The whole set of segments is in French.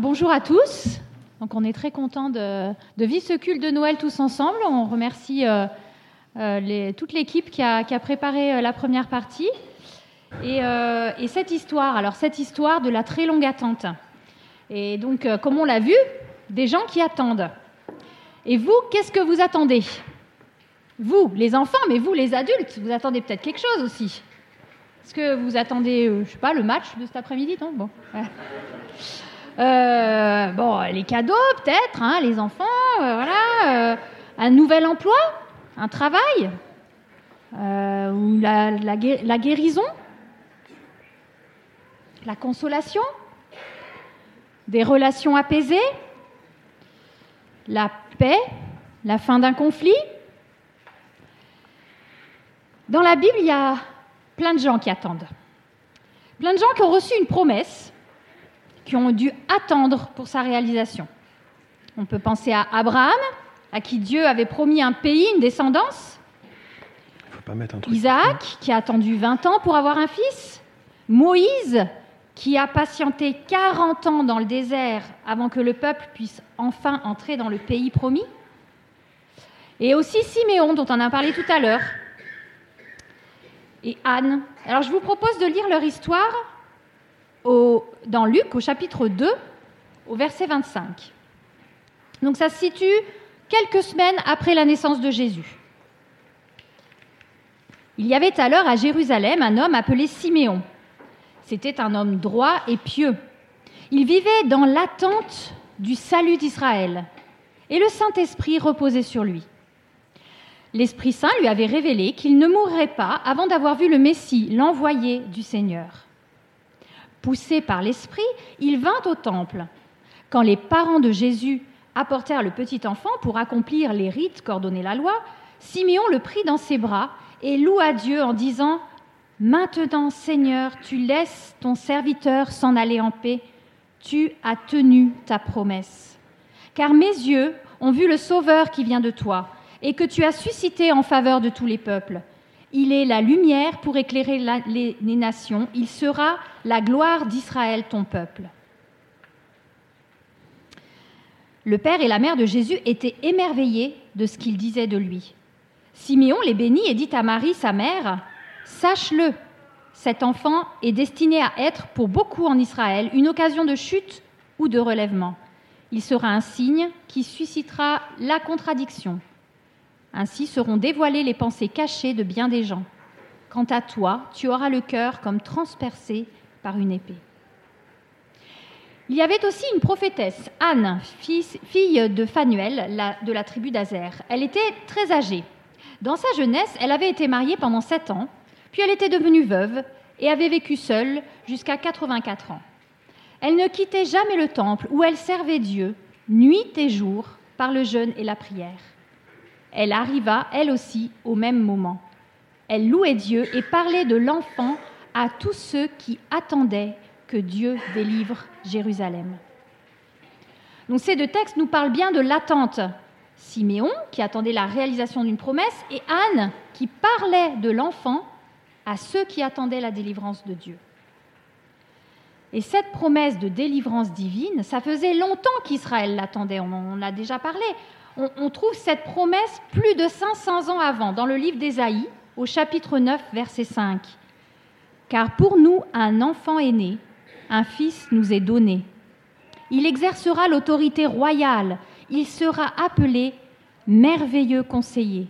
Bonjour à tous. Donc on est très content de, vivre ce culte de Noël tous ensemble. On remercie euh, euh, toute l'équipe qui a, préparé euh, la première partie. Et, cette histoire, alors cette histoire de la très longue attente. Et donc, comme on l'a vu, des gens qui attendent. Et vous, qu'est-ce que vous attendez? Vous, les enfants, mais vous, les adultes, vous attendez peut-être quelque chose aussi. Est-ce que vous attendez, je sais pas, le match de cet après-midi? Non? Bon. Euh, bon, les cadeaux peut-être, hein, les enfants, euh, voilà, euh, un nouvel emploi, un travail, ou la, la, guérison, la consolation, des relations apaisées, la paix, la fin d'un conflit. Dans la Bible, il y a plein de gens qui attendent. Plein de gens qui ont reçu une promesse qui ont dû attendre pour sa réalisation. On peut penser à Abraham, à qui Dieu avait promis un pays, une descendance. Isaac, qui a attendu 20 ans pour avoir un fils. Moïse, qui a patienté 40 ans dans le désert avant que le peuple puisse enfin entrer dans le pays promis. Et aussi Siméon, dont on a parlé tout à l'heure. Et Anne. Alors je vous propose de lire leur histoire dans Luc au chapitre 2, au verset 25. Donc ça se situe quelques semaines après la naissance de Jésus. Il y avait alors à Jérusalem un homme appelé Siméon. C'était un homme droit et pieux. Il vivait dans l'attente du salut d'Israël, et le Saint-Esprit reposait sur lui. L'Esprit Saint lui avait révélé qu'il ne mourrait pas avant d'avoir vu le Messie, l'envoyé du Seigneur. Poussé par l'Esprit, il vint au temple. Quand les parents de Jésus apportèrent le petit enfant pour accomplir les rites qu'ordonnait la loi, Siméon le prit dans ses bras et loua Dieu en disant Maintenant, Seigneur, tu laisses ton serviteur s'en aller en paix, tu as tenu ta promesse. Car mes yeux ont vu le Sauveur qui vient de toi, et que tu as suscité en faveur de tous les peuples il est la lumière pour éclairer les, nations. Il sera la gloire d'Israël, ton peuple. Le père et la mère de Jésus étaient émerveillés de ce qu'il disait de lui. Siméon les bénit et dit à Marie, sa mère, Sache-le, cet enfant est destiné à être pour beaucoup en Israël une occasion de chute ou de relèvement. Il sera un signe qui suscitera la contradiction ainsi seront dévoilées les pensées cachées de bien des gens. Quant à toi, tu auras le cœur comme transpercé par une épée. Il y avait aussi une prophétesse, Anne, fille de Phanuel, de la tribu d'Azer. Elle était très âgée. Dans sa jeunesse, elle avait été mariée pendant sept ans, puis elle était devenue veuve et avait vécu seule jusqu'à 84 ans. Elle ne quittait jamais le temple où elle servait Dieu, nuit et jour, par le jeûne et la prière. Elle arriva, elle aussi, au même moment. Elle louait Dieu et parlait de l'enfant à tous ceux qui attendaient que Dieu délivre Jérusalem. Donc ces deux textes nous parlent bien de l'attente. Siméon, qui attendait la réalisation d'une promesse, et Anne, qui parlait de l'enfant à ceux qui attendaient la délivrance de Dieu. Et cette promesse de délivrance divine, ça faisait longtemps qu'Israël l'attendait, on en a déjà parlé on, trouve cette promesse plus de 500 ans avant, dans le livre d'Ésaïe, au chapitre 9, verset 5. Car pour nous, un enfant est né, un fils nous est donné. Il exercera l'autorité royale, il sera appelé merveilleux conseiller,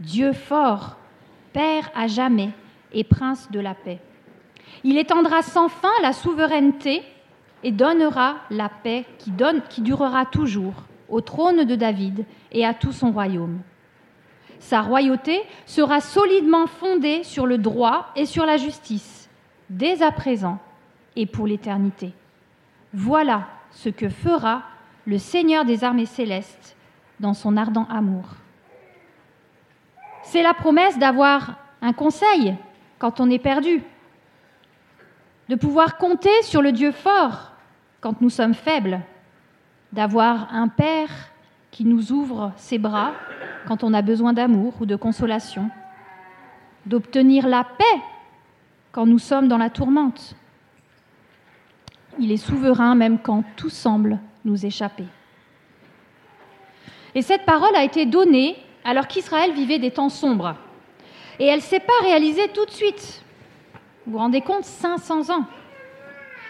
Dieu fort, Père à jamais et Prince de la paix. Il étendra sans fin la souveraineté et donnera la paix qui, durera toujours au trône de David et à tout son royaume. Sa royauté sera solidement fondée sur le droit et sur la justice, dès à présent et pour l'éternité. Voilà ce que fera le Seigneur des armées célestes dans son ardent amour. C'est la promesse d'avoir un conseil quand on est perdu, de pouvoir compter sur le Dieu fort quand nous sommes faibles, d'avoir un Père qui nous ouvre ses bras quand on a besoin d'amour ou de consolation, d'obtenir la paix quand nous sommes dans la tourmente. Il est souverain même quand tout semble nous échapper. Et cette parole a été donnée alors qu'Israël vivait des temps sombres. Et elle ne s'est pas réalisée tout de suite. Vous vous rendez compte 500 ans.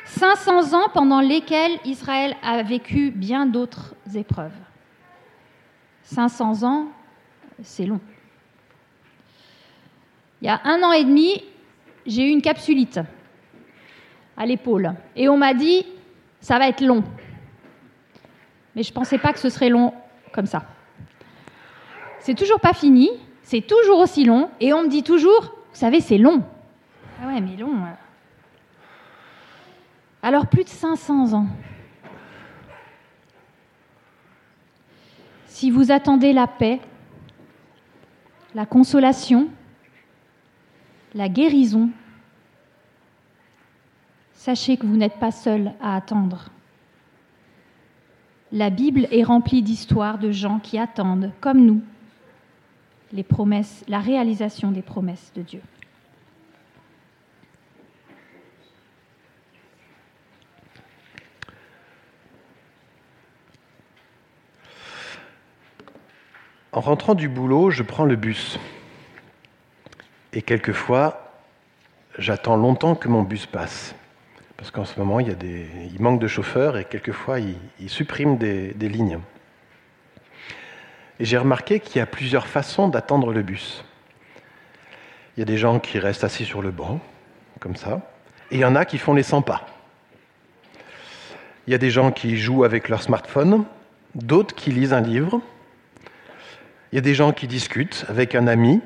500 ans pendant lesquels Israël a vécu bien d'autres épreuves. 500 ans, c'est long. Il y a un an et demi, j'ai eu une capsulite à l'épaule. Et on m'a dit, ça va être long. Mais je ne pensais pas que ce serait long comme ça. C'est toujours pas fini, c'est toujours aussi long, et on me dit toujours, vous savez, c'est long. Ah ouais, mais long. Euh. Alors plus de 500 ans. Si vous attendez la paix, la consolation, la guérison, sachez que vous n'êtes pas seul à attendre. La Bible est remplie d'histoires de gens qui attendent, comme nous, les promesses, la réalisation des promesses de Dieu. En rentrant du boulot, je prends le bus. Et quelquefois, j'attends longtemps que mon bus passe. Parce qu'en ce moment, il, il manque de chauffeurs et quelquefois, ils, suppriment des, des lignes. Et j'ai remarqué qu'il y a plusieurs façons d'attendre le bus. Il y a des gens qui restent assis sur le banc, comme ça, et il y en a qui font les 100 pas. Il y a des gens qui jouent avec leur smartphone, d'autres qui lisent un livre, il y a des gens qui discutent avec un ami,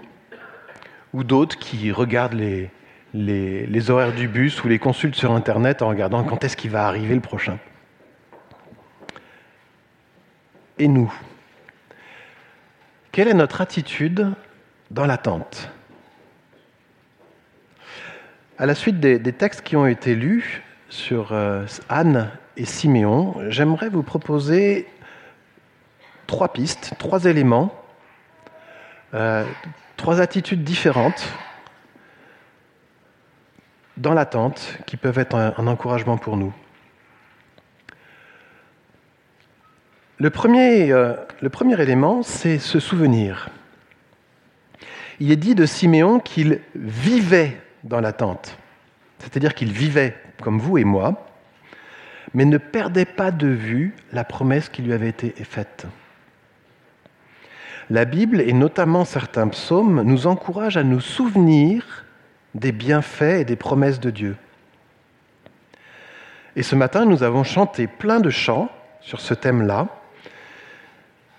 ou d'autres qui regardent les, horaires du bus ou les consultent sur Internet en regardant quand est-ce qu'il va arriver le prochain. Et nous Quelle est notre attitude dans l'attente? À la suite des, textes qui ont été lus sur euh, Anne et Siméon, j'aimerais vous proposer trois pistes, trois éléments euh, trois attitudes différentes dans l'attente qui peuvent être un, encouragement pour nous. Le premier, euh, élément, c'est se souvenir. Il est dit de Siméon qu'il vivait dans l'attente, c'est-à-dire qu'il vivait comme vous et moi, mais ne perdait pas de vue la promesse qui lui avait été faite. La Bible, et notamment certains psaumes, nous encouragent à nous souvenir des bienfaits et des promesses de Dieu. Et ce matin, nous avons chanté plein de chants sur ce thème-là,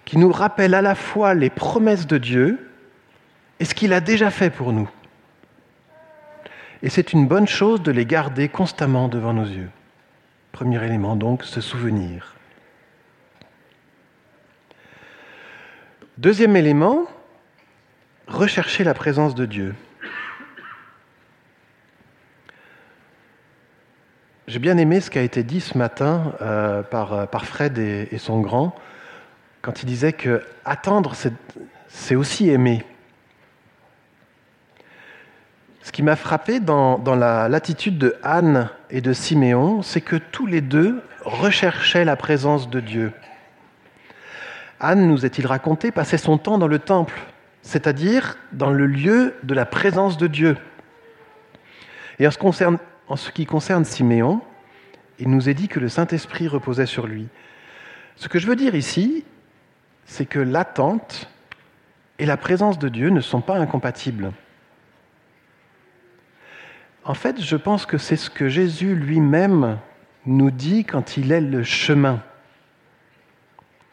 qui nous rappellent à la fois les promesses de Dieu et ce qu'il a déjà fait pour nous. Et c'est une bonne chose de les garder constamment devant nos yeux. Premier élément donc, se souvenir. Deuxième élément, rechercher la présence de Dieu. J'ai bien aimé ce qui a été dit ce matin euh, par, par, Fred et, son grand, quand il disait que attendre, c'est aussi aimer. Ce qui m'a frappé dans l'attitude de Anne et de Siméon, c'est que tous les deux recherchaient la présence de Dieu. Anne, nous est-il raconté, passait son temps dans le temple, c'est-à-dire dans le lieu de la présence de Dieu? Et en ce, qui concerne Siméon, il nous est dit que le Saint-Esprit reposait sur lui. Ce que je veux dire ici, c'est que l'attente et la présence de Dieu ne sont pas incompatibles. En fait, je pense que c'est ce que Jésus lui-même nous dit quand il est le chemin.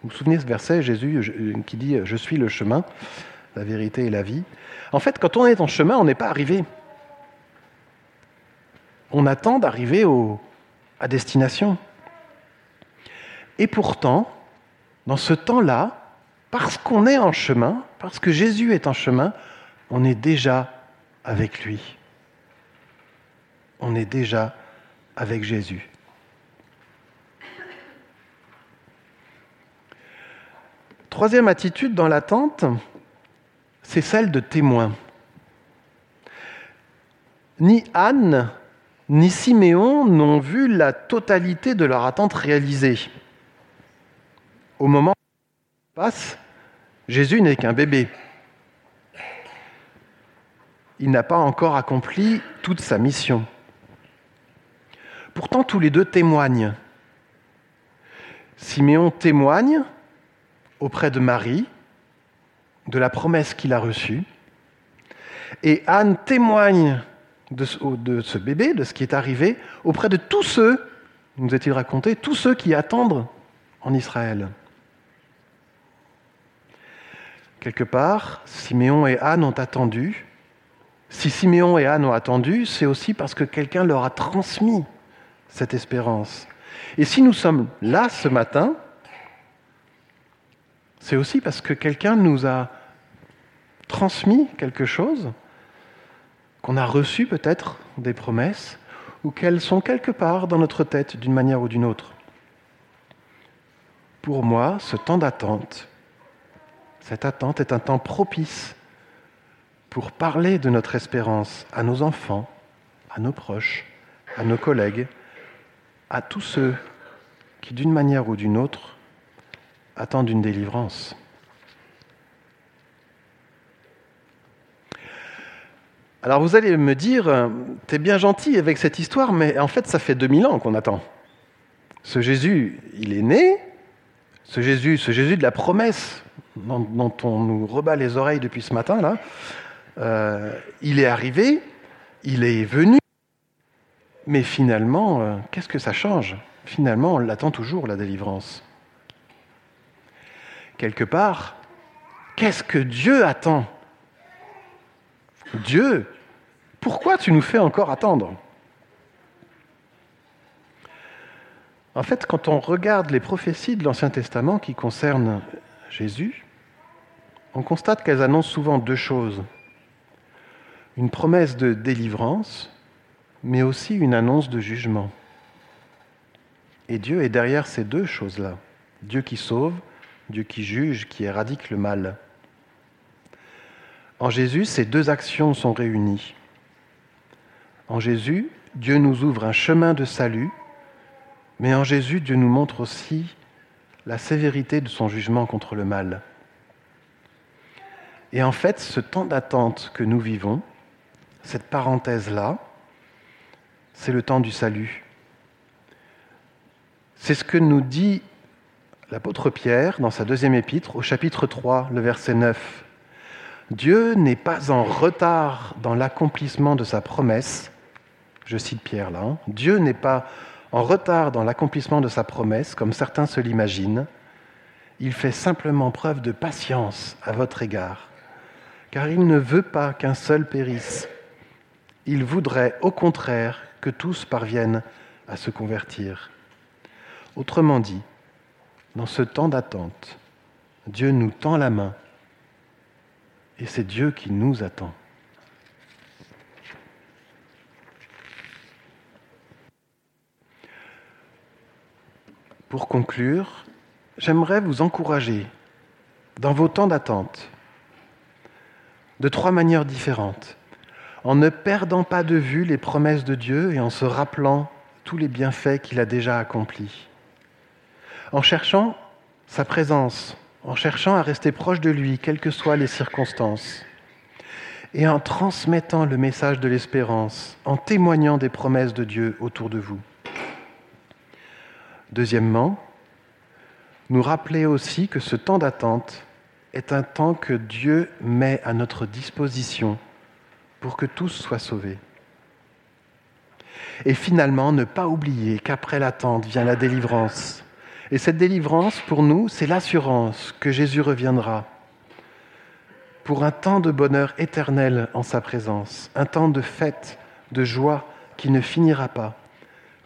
Vous vous souvenez ce verset, Jésus euh, qui dit Je suis le chemin, la vérité et la vie En fait, quand on est en chemin, on n'est pas arrivé. On attend d'arriver à destination. Et pourtant, dans ce temps-là, parce qu'on est en chemin, parce que Jésus est en chemin, on est déjà avec lui. On est déjà avec Jésus. Troisième attitude dans l'attente, c'est celle de témoin. Ni Anne ni Siméon n'ont vu la totalité de leur attente réalisée. Au moment où passe, Jésus n'est qu'un bébé. Il n'a pas encore accompli toute sa mission. Pourtant, tous les deux témoignent. Siméon témoigne auprès de Marie de la promesse qu'il a reçue. Et Anne témoigne de ce, bébé, de ce qui est arrivé, auprès de tous ceux, nous est-il raconté, tous ceux qui attendent en Israël. Quelque part, Siméon et Anne ont attendu. Si Siméon et Anne ont attendu, c'est aussi parce que quelqu'un leur a transmis cette espérance. Et si nous sommes là ce matin, c'est aussi parce que quelqu'un nous a transmis quelque chose, qu'on a reçu peut-être des promesses, ou qu'elles sont quelque part dans notre tête d'une manière ou d'une autre. Pour moi, ce temps d'attente, cette attente est un temps propice pour parler de notre espérance à nos enfants, à nos proches, à nos collègues, à tous ceux qui, d'une manière ou d'une autre, attendent une délivrance. Alors vous allez me dire, euh, t'es bien gentil avec cette histoire, mais en fait ça fait 2000 ans qu'on attend. Ce Jésus, il est né, ce Jésus, ce Jésus de la promesse dont, on nous rebat les oreilles depuis ce matin, là, euh, il est arrivé, il est venu, mais finalement, euh, qu'est-ce que ça change? Finalement, on l'attend toujours, la délivrance. Quelque part, qu'est-ce que Dieu attend? Dieu, pourquoi tu nous fais encore attendre? En fait, quand on regarde les prophéties de l'Ancien Testament qui concernent Jésus, on constate qu'elles annoncent souvent deux choses. Une promesse de délivrance, mais aussi une annonce de jugement. Et Dieu est derrière ces deux choses-là. Dieu qui sauve, Dieu qui juge, qui éradique le mal. En Jésus, ces deux actions sont réunies. En Jésus, Dieu nous ouvre un chemin de salut, mais en Jésus, Dieu nous montre aussi la sévérité de son jugement contre le mal. Et en fait, ce temps d'attente que nous vivons, cette parenthèse-là, c'est le temps du salut. C'est ce que nous dit l'apôtre Pierre dans sa deuxième épître au chapitre 3, le verset 9. Dieu n'est pas en retard dans l'accomplissement de sa promesse, je cite Pierre là, hein. Dieu n'est pas en retard dans l'accomplissement de sa promesse, comme certains se l'imaginent, il fait simplement preuve de patience à votre égard, car il ne veut pas qu'un seul périsse. Il voudrait au contraire que tous parviennent à se convertir. Autrement dit, dans ce temps d'attente, Dieu nous tend la main. Et c'est Dieu qui nous attend. Pour conclure, j'aimerais vous encourager dans vos temps d'attente de trois manières différentes, en ne perdant pas de vue les promesses de Dieu et en se rappelant tous les bienfaits qu'il a déjà accomplis, en cherchant sa présence, en cherchant à rester proche de lui, quelles que soient les circonstances, et en transmettant le message de l'espérance, en témoignant des promesses de Dieu autour de vous. Deuxièmement, nous rappeler aussi que ce temps d'attente est un temps que Dieu met à notre disposition pour que tous soient sauvés. Et finalement, ne pas oublier qu'après l'attente vient la délivrance. Et cette délivrance, pour nous, c'est l'assurance que Jésus reviendra pour un temps de bonheur éternel en sa présence, un temps de fête, de joie qui ne finira pas.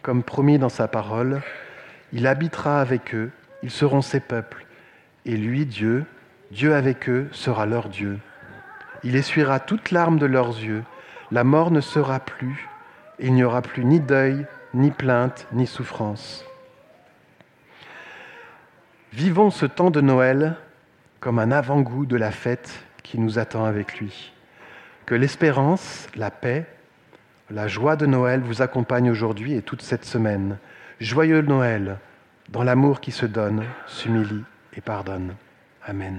Comme promis dans sa parole, il habitera avec eux, ils seront ses peuples, et lui, Dieu, Dieu avec eux, sera leur Dieu. Il essuiera toute larme de leurs yeux, la mort ne sera plus, il n'y aura plus ni deuil, ni plainte, ni souffrance. Vivons ce temps de Noël comme un avant-goût de la fête qui nous attend avec lui. Que l'espérance, la paix, la joie de Noël vous accompagne aujourd'hui et toute cette semaine. Joyeux Noël, dans l'amour qui se donne, s'humilie et pardonne. Amen.